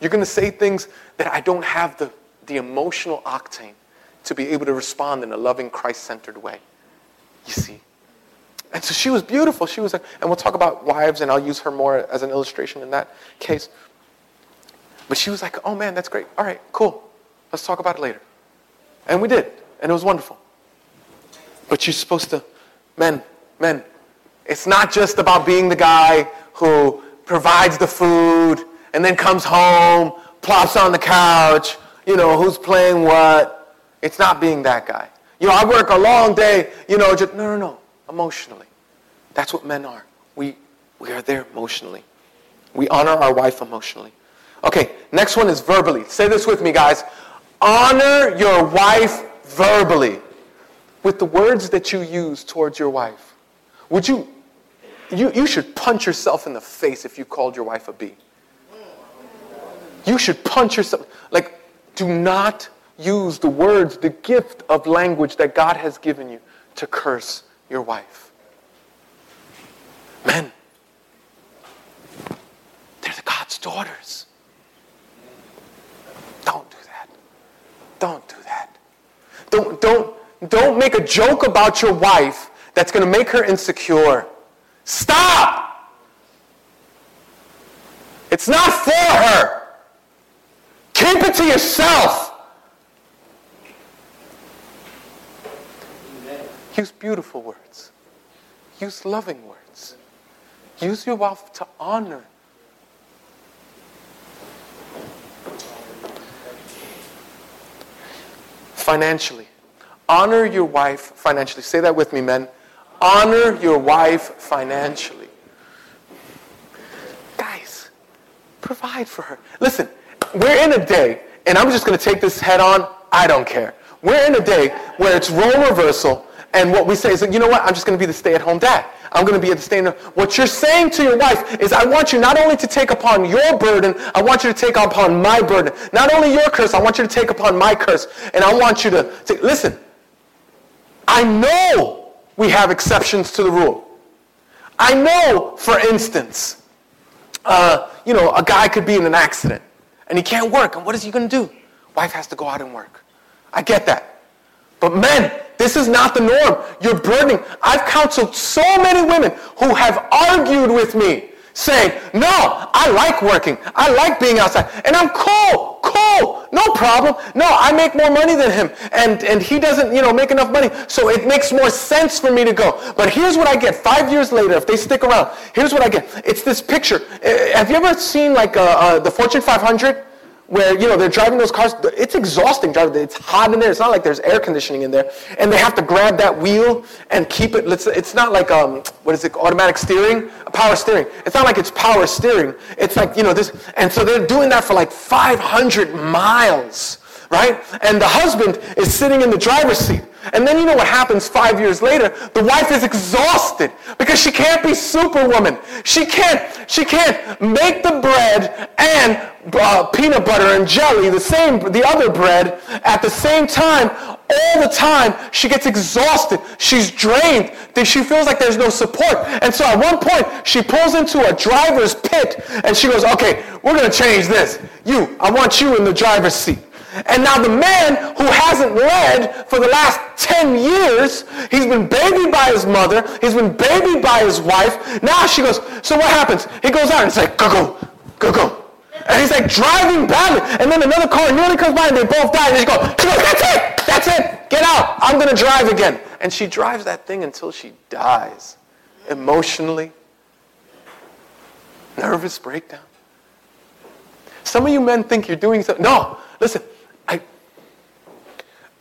A: You're going to say things that I don't have the, the emotional octane to be able to respond in a loving, Christ centered way. You see? And so she was beautiful. She was, a, and we'll talk about wives, and I'll use her more as an illustration in that case. But she was like, oh man, that's great. All right, cool. Let's talk about it later. And we did, and it was wonderful. But you're supposed to, men, men, it's not just about being the guy who provides the food and then comes home, plops on the couch, you know, who's playing what, it's not being that guy. You know, I work a long day, you know, just, no, no, no, emotionally. That's what men are. We, we are there emotionally. We honor our wife emotionally. Okay, next one is verbally. Say this with me, guys. Honor your wife verbally with the words that you use towards your wife. Would you, you, you should punch yourself in the face if you called your wife a B. You should punch yourself. Like, do not use the words, the gift of language that God has given you to curse your wife. Men, they're the God's daughters. Don't do that. Don't do that. Don't, don't, don't make a joke about your wife that's going to make her insecure. Stop! It's not for her. Keep it to yourself. Use beautiful words. Use loving words. Use your mouth to honor. Financially. Honor your wife financially. Say that with me, men. Honor your wife financially. Guys, provide for her. Listen, we're in a day, and I'm just going to take this head on. I don't care. We're in a day where it's role reversal and what we say is, you know what? I'm just going to be the stay-at-home dad. I'm going to be the stay at What you're saying to your wife is, I want you not only to take upon your burden, I want you to take upon my burden. Not only your curse, I want you to take upon my curse. And I want you to, to listen. I know we have exceptions to the rule. I know, for instance, uh, you know, a guy could be in an accident and he can't work. And what is he going to do? Wife has to go out and work. I get that. But men, this is not the norm. You're burdening. I've counseled so many women who have argued with me saying, no, I like working. I like being outside. And I'm cool, cool, no problem. No, I make more money than him. And, and he doesn't, you know, make enough money. So it makes more sense for me to go. But here's what I get five years later, if they stick around. Here's what I get. It's this picture. Uh, have you ever seen like uh, uh, the Fortune 500? Where you know they're driving those cars. It's exhausting driving. It's hot in there. It's not like there's air conditioning in there, and they have to grab that wheel and keep it. It's not like um, what is it? Automatic steering, power steering. It's not like it's power steering. It's like you know this, and so they're doing that for like 500 miles, right? And the husband is sitting in the driver's seat. And then you know what happens five years later? The wife is exhausted because she can't be superwoman. She can't, she can't make the bread and uh, peanut butter and jelly, the same, the other bread, at the same time, all the time. She gets exhausted. She's drained. She feels like there's no support. And so at one point, she pulls into a driver's pit and she goes, okay, we're going to change this. You, I want you in the driver's seat. And now the man who hasn't led for the last 10 years, he's been babied by his mother, he's been babied by his wife. Now she goes, so what happens? He goes out and he's like, go, go, go, go. And he's like driving badly. And then another car nearly comes by and they both die. And she goes, she goes, that's it, that's it, get out. I'm going to drive again. And she drives that thing until she dies. Emotionally, nervous breakdown. Some of you men think you're doing something. No, listen,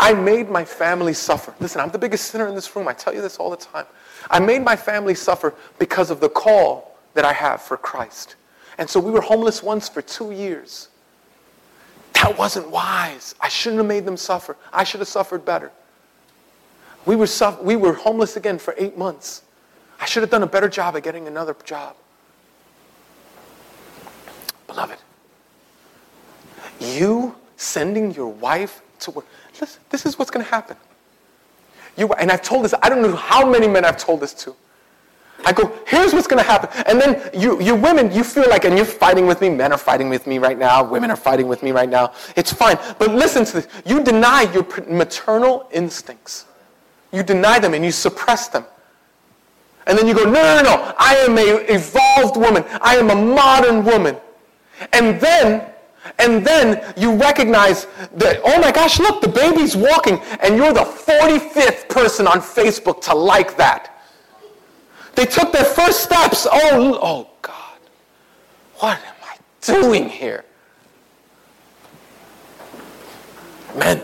A: I made my family suffer. Listen, I'm the biggest sinner in this room. I tell you this all the time. I made my family suffer because of the call that I have for Christ. And so we were homeless once for two years. That wasn't wise. I shouldn't have made them suffer. I should have suffered better. We were, suffer- we were homeless again for eight months. I should have done a better job at getting another job. Beloved, you sending your wife to work. Listen, this is what's going to happen. You, and I've told this, I don't know how many men I've told this to. I go, here's what's going to happen. And then you, you women, you feel like, and you're fighting with me. Men are fighting with me right now. Women are fighting with me right now. It's fine. But listen to this. You deny your maternal instincts. You deny them and you suppress them. And then you go, no, no, no, no. I am a evolved woman. I am a modern woman. And then and then you recognize that, oh my gosh, look, the baby's walking, and you're the 45th person on Facebook to like that. They took their first steps. Oh, oh God, what am I doing here? Men,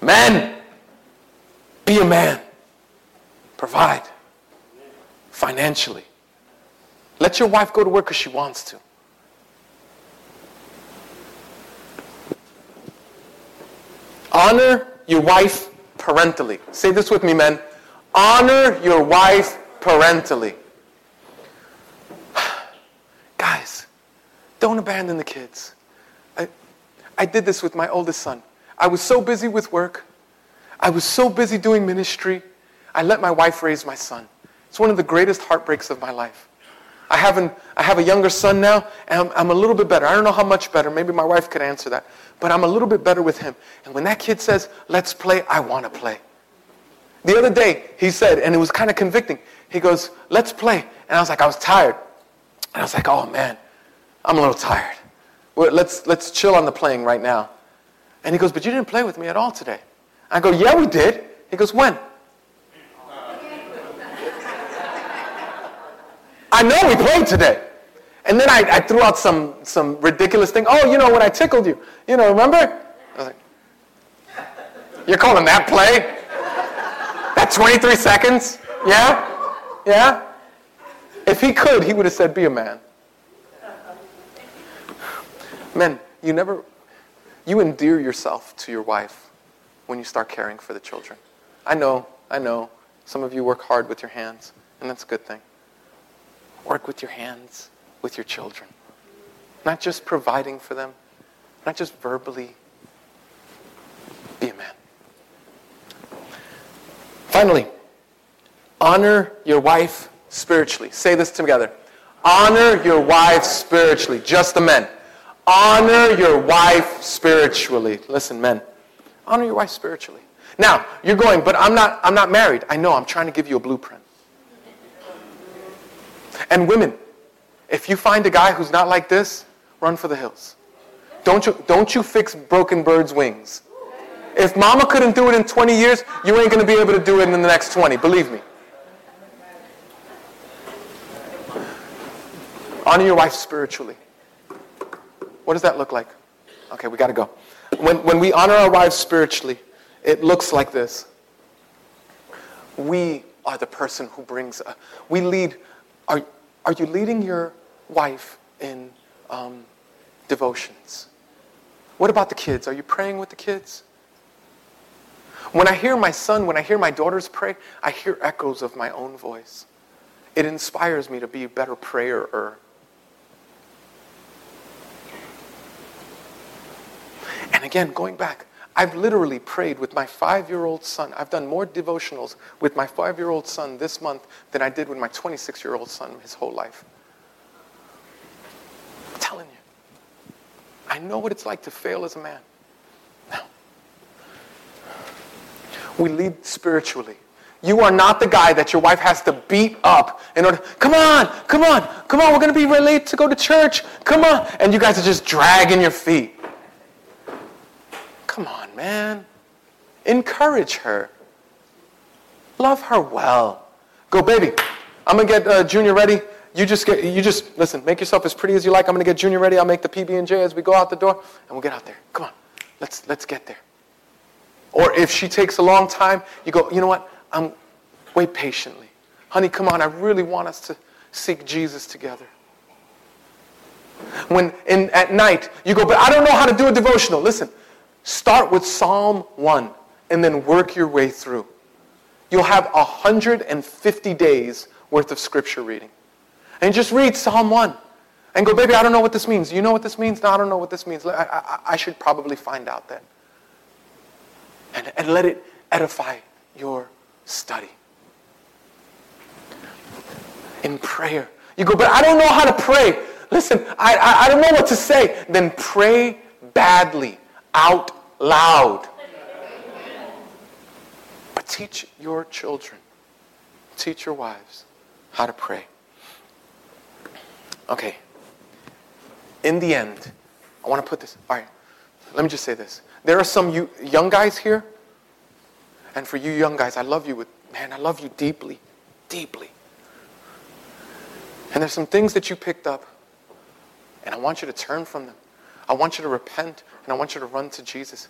A: men, be a man. Provide financially. Let your wife go to work because she wants to. Honor your wife parentally. Say this with me, men. Honor your wife parentally. Guys, don't abandon the kids. I, I did this with my oldest son. I was so busy with work. I was so busy doing ministry. I let my wife raise my son. It's one of the greatest heartbreaks of my life. I, have an, I have a younger son now, and I'm, I'm a little bit better. I don't know how much better. Maybe my wife could answer that but I'm a little bit better with him. And when that kid says, let's play, I want to play. The other day, he said, and it was kind of convicting, he goes, let's play. And I was like, I was tired. And I was like, oh man, I'm a little tired. Let's, let's chill on the playing right now. And he goes, but you didn't play with me at all today. I go, yeah, we did. He goes, when? I know we played today. And then I, I threw out some, some ridiculous thing. Oh, you know, when I tickled you. You know, remember? I was like, you're calling that play? That 23 seconds? Yeah? Yeah? If he could, he would have said, be a man. Men, you never, you endear yourself to your wife when you start caring for the children. I know, I know. Some of you work hard with your hands, and that's a good thing. Work with your hands, with your children. Not just providing for them, not just verbally. Be a man. Finally, honor your wife spiritually. Say this together. Honor your wife spiritually. Just the men. Honor your wife spiritually. Listen, men. Honor your wife spiritually. Now, you're going, but I'm not, I'm not married. I know, I'm trying to give you a blueprint. And women, if you find a guy who's not like this, run for the hills. Don't you, don't you fix broken birds' wings. If mama couldn't do it in 20 years, you ain't going to be able to do it in the next 20. Believe me. Honor your wife spiritually. What does that look like? Okay, we got to go. When, when we honor our wives spiritually, it looks like this. We are the person who brings, a, we lead, are, are you leading your wife in um, devotions? What about the kids? Are you praying with the kids? When I hear my son, when I hear my daughters pray, I hear echoes of my own voice. It inspires me to be a better prayer. And again, going back, I've literally prayed with my five year old son. I've done more devotionals with my five year old son this month than I did with my 26 year old son his whole life. I'm telling you. I know what it's like to fail as a man. Now, we lead spiritually. You are not the guy that your wife has to beat up in order, come on, come on, come on, we're going to be late to go to church. Come on. And you guys are just dragging your feet. Come on, man. Encourage her. Love her well. Go, baby. I'm gonna get uh, Junior ready. You just get. You just listen. Make yourself as pretty as you like. I'm gonna get Junior ready. I'll make the PB and J as we go out the door, and we'll get out there. Come on. Let's let's get there. Or if she takes a long time, you go. You know what? I'm. Wait patiently, honey. Come on. I really want us to seek Jesus together. When in, at night you go, but I don't know how to do a devotional. Listen, Start with Psalm 1 and then work your way through. You'll have 150 days worth of scripture reading. And just read Psalm 1 and go, baby, I don't know what this means. You know what this means? No, I don't know what this means. I, I, I should probably find out then. And, and let it edify your study. In prayer. You go, but I don't know how to pray. Listen, I, I, I don't know what to say. Then pray badly out loud. But teach your children, teach your wives how to pray. Okay. In the end, I want to put this. All right. Let me just say this. There are some you, young guys here. And for you young guys, I love you with, man, I love you deeply, deeply. And there's some things that you picked up, and I want you to turn from them. I want you to repent and I want you to run to Jesus.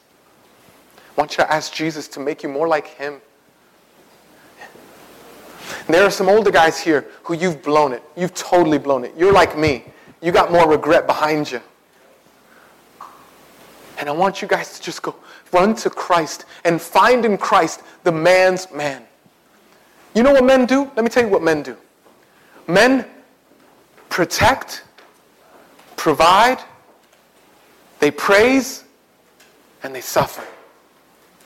A: I want you to ask Jesus to make you more like Him. And there are some older guys here who you've blown it. You've totally blown it. You're like me. You got more regret behind you. And I want you guys to just go run to Christ and find in Christ the man's man. You know what men do? Let me tell you what men do. Men protect, provide, they praise and they suffer.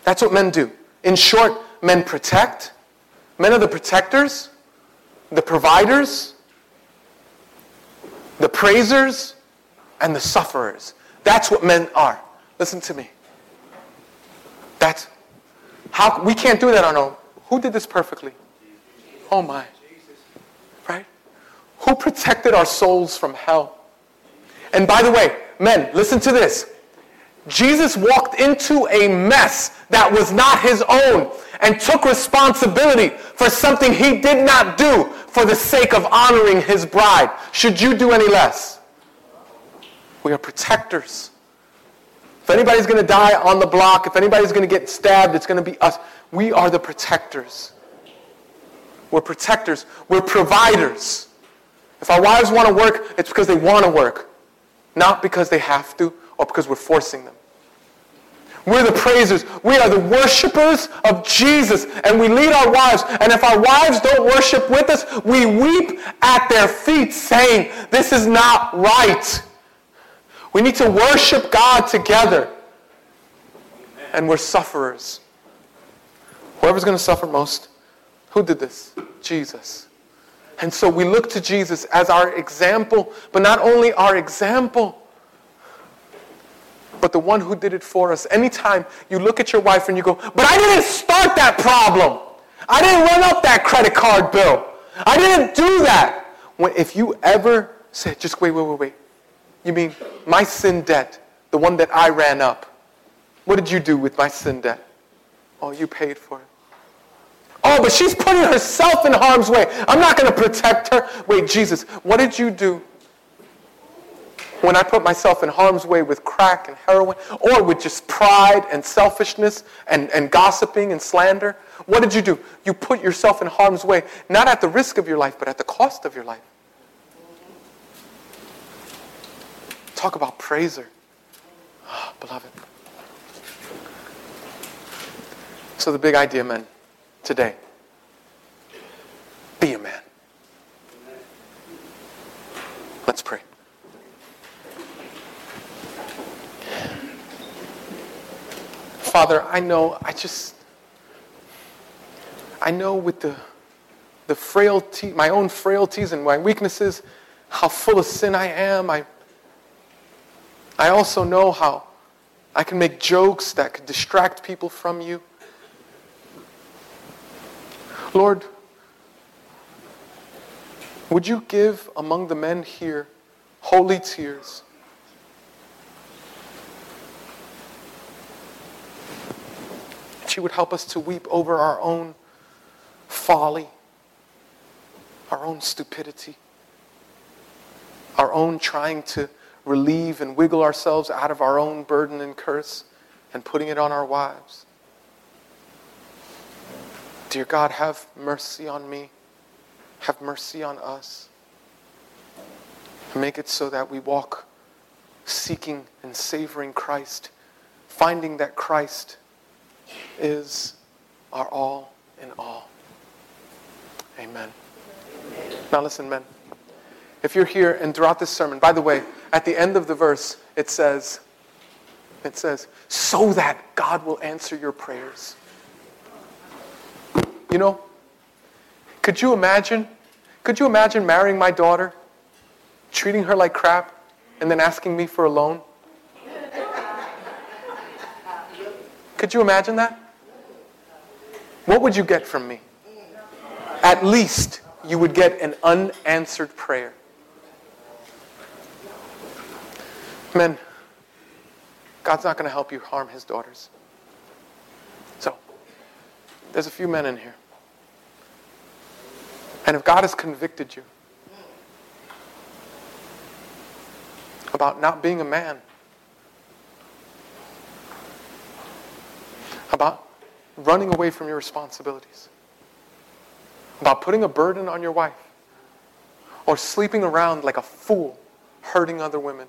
A: That's what men do. In short, men protect. Men are the protectors, the providers, the praisers, and the sufferers. That's what men are. Listen to me. That's how we can't do that on our own. Who did this perfectly? Oh my. Right? Who protected our souls from hell? And by the way, men, listen to this. Jesus walked into a mess that was not his own and took responsibility for something he did not do for the sake of honoring his bride. Should you do any less? We are protectors. If anybody's going to die on the block, if anybody's going to get stabbed, it's going to be us. We are the protectors. We're protectors. We're providers. If our wives want to work, it's because they want to work, not because they have to or because we're forcing them. We're the praisers. We are the worshipers of Jesus. And we lead our wives. And if our wives don't worship with us, we weep at their feet saying, This is not right. We need to worship God together. And we're sufferers. Whoever's going to suffer most, who did this? Jesus. And so we look to Jesus as our example, but not only our example, but the one who did it for us. Anytime you look at your wife and you go, but I didn't start that problem. I didn't run up that credit card bill. I didn't do that. When, if you ever say, just wait, wait, wait, wait. You mean my sin debt, the one that I ran up? What did you do with my sin debt? Oh, you paid for it. But she's putting herself in harm's way. I'm not going to protect her. Wait, Jesus, what did you do when I put myself in harm's way with crack and heroin or with just pride and selfishness and, and gossiping and slander? What did you do? You put yourself in harm's way, not at the risk of your life, but at the cost of your life. Talk about praiser. Oh, beloved. So, the big idea, men, today be a man. Let's pray. Father, I know, I just, I know with the, the frailty, my own frailties and my weaknesses, how full of sin I am. I, I also know how I can make jokes that could distract people from you. Lord, would you give among the men here holy tears? She would help us to weep over our own folly, our own stupidity, our own trying to relieve and wiggle ourselves out of our own burden and curse and putting it on our wives. Dear God, have mercy on me. Have mercy on us. Make it so that we walk seeking and savoring Christ, finding that Christ is our all in all. Amen. Now, listen, men. If you're here and throughout this sermon, by the way, at the end of the verse, it says, it says, so that God will answer your prayers. You know, could you imagine? Could you imagine marrying my daughter, treating her like crap, and then asking me for a loan? Could you imagine that? What would you get from me? At least you would get an unanswered prayer. Men, God's not going to help you harm his daughters. So, there's a few men in here. And if God has convicted you about not being a man, about running away from your responsibilities, about putting a burden on your wife, or sleeping around like a fool, hurting other women,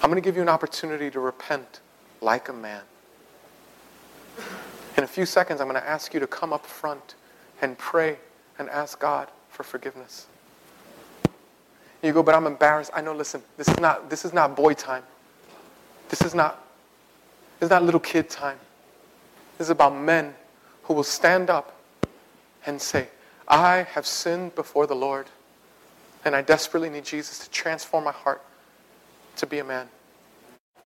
A: I'm going to give you an opportunity to repent like a man. In a few seconds, I'm going to ask you to come up front and pray and ask God for forgiveness. You go, but I'm embarrassed. I know, listen, this is not, this is not boy time. This is not, this is not little kid time. This is about men who will stand up and say, I have sinned before the Lord, and I desperately need Jesus to transform my heart to be a man.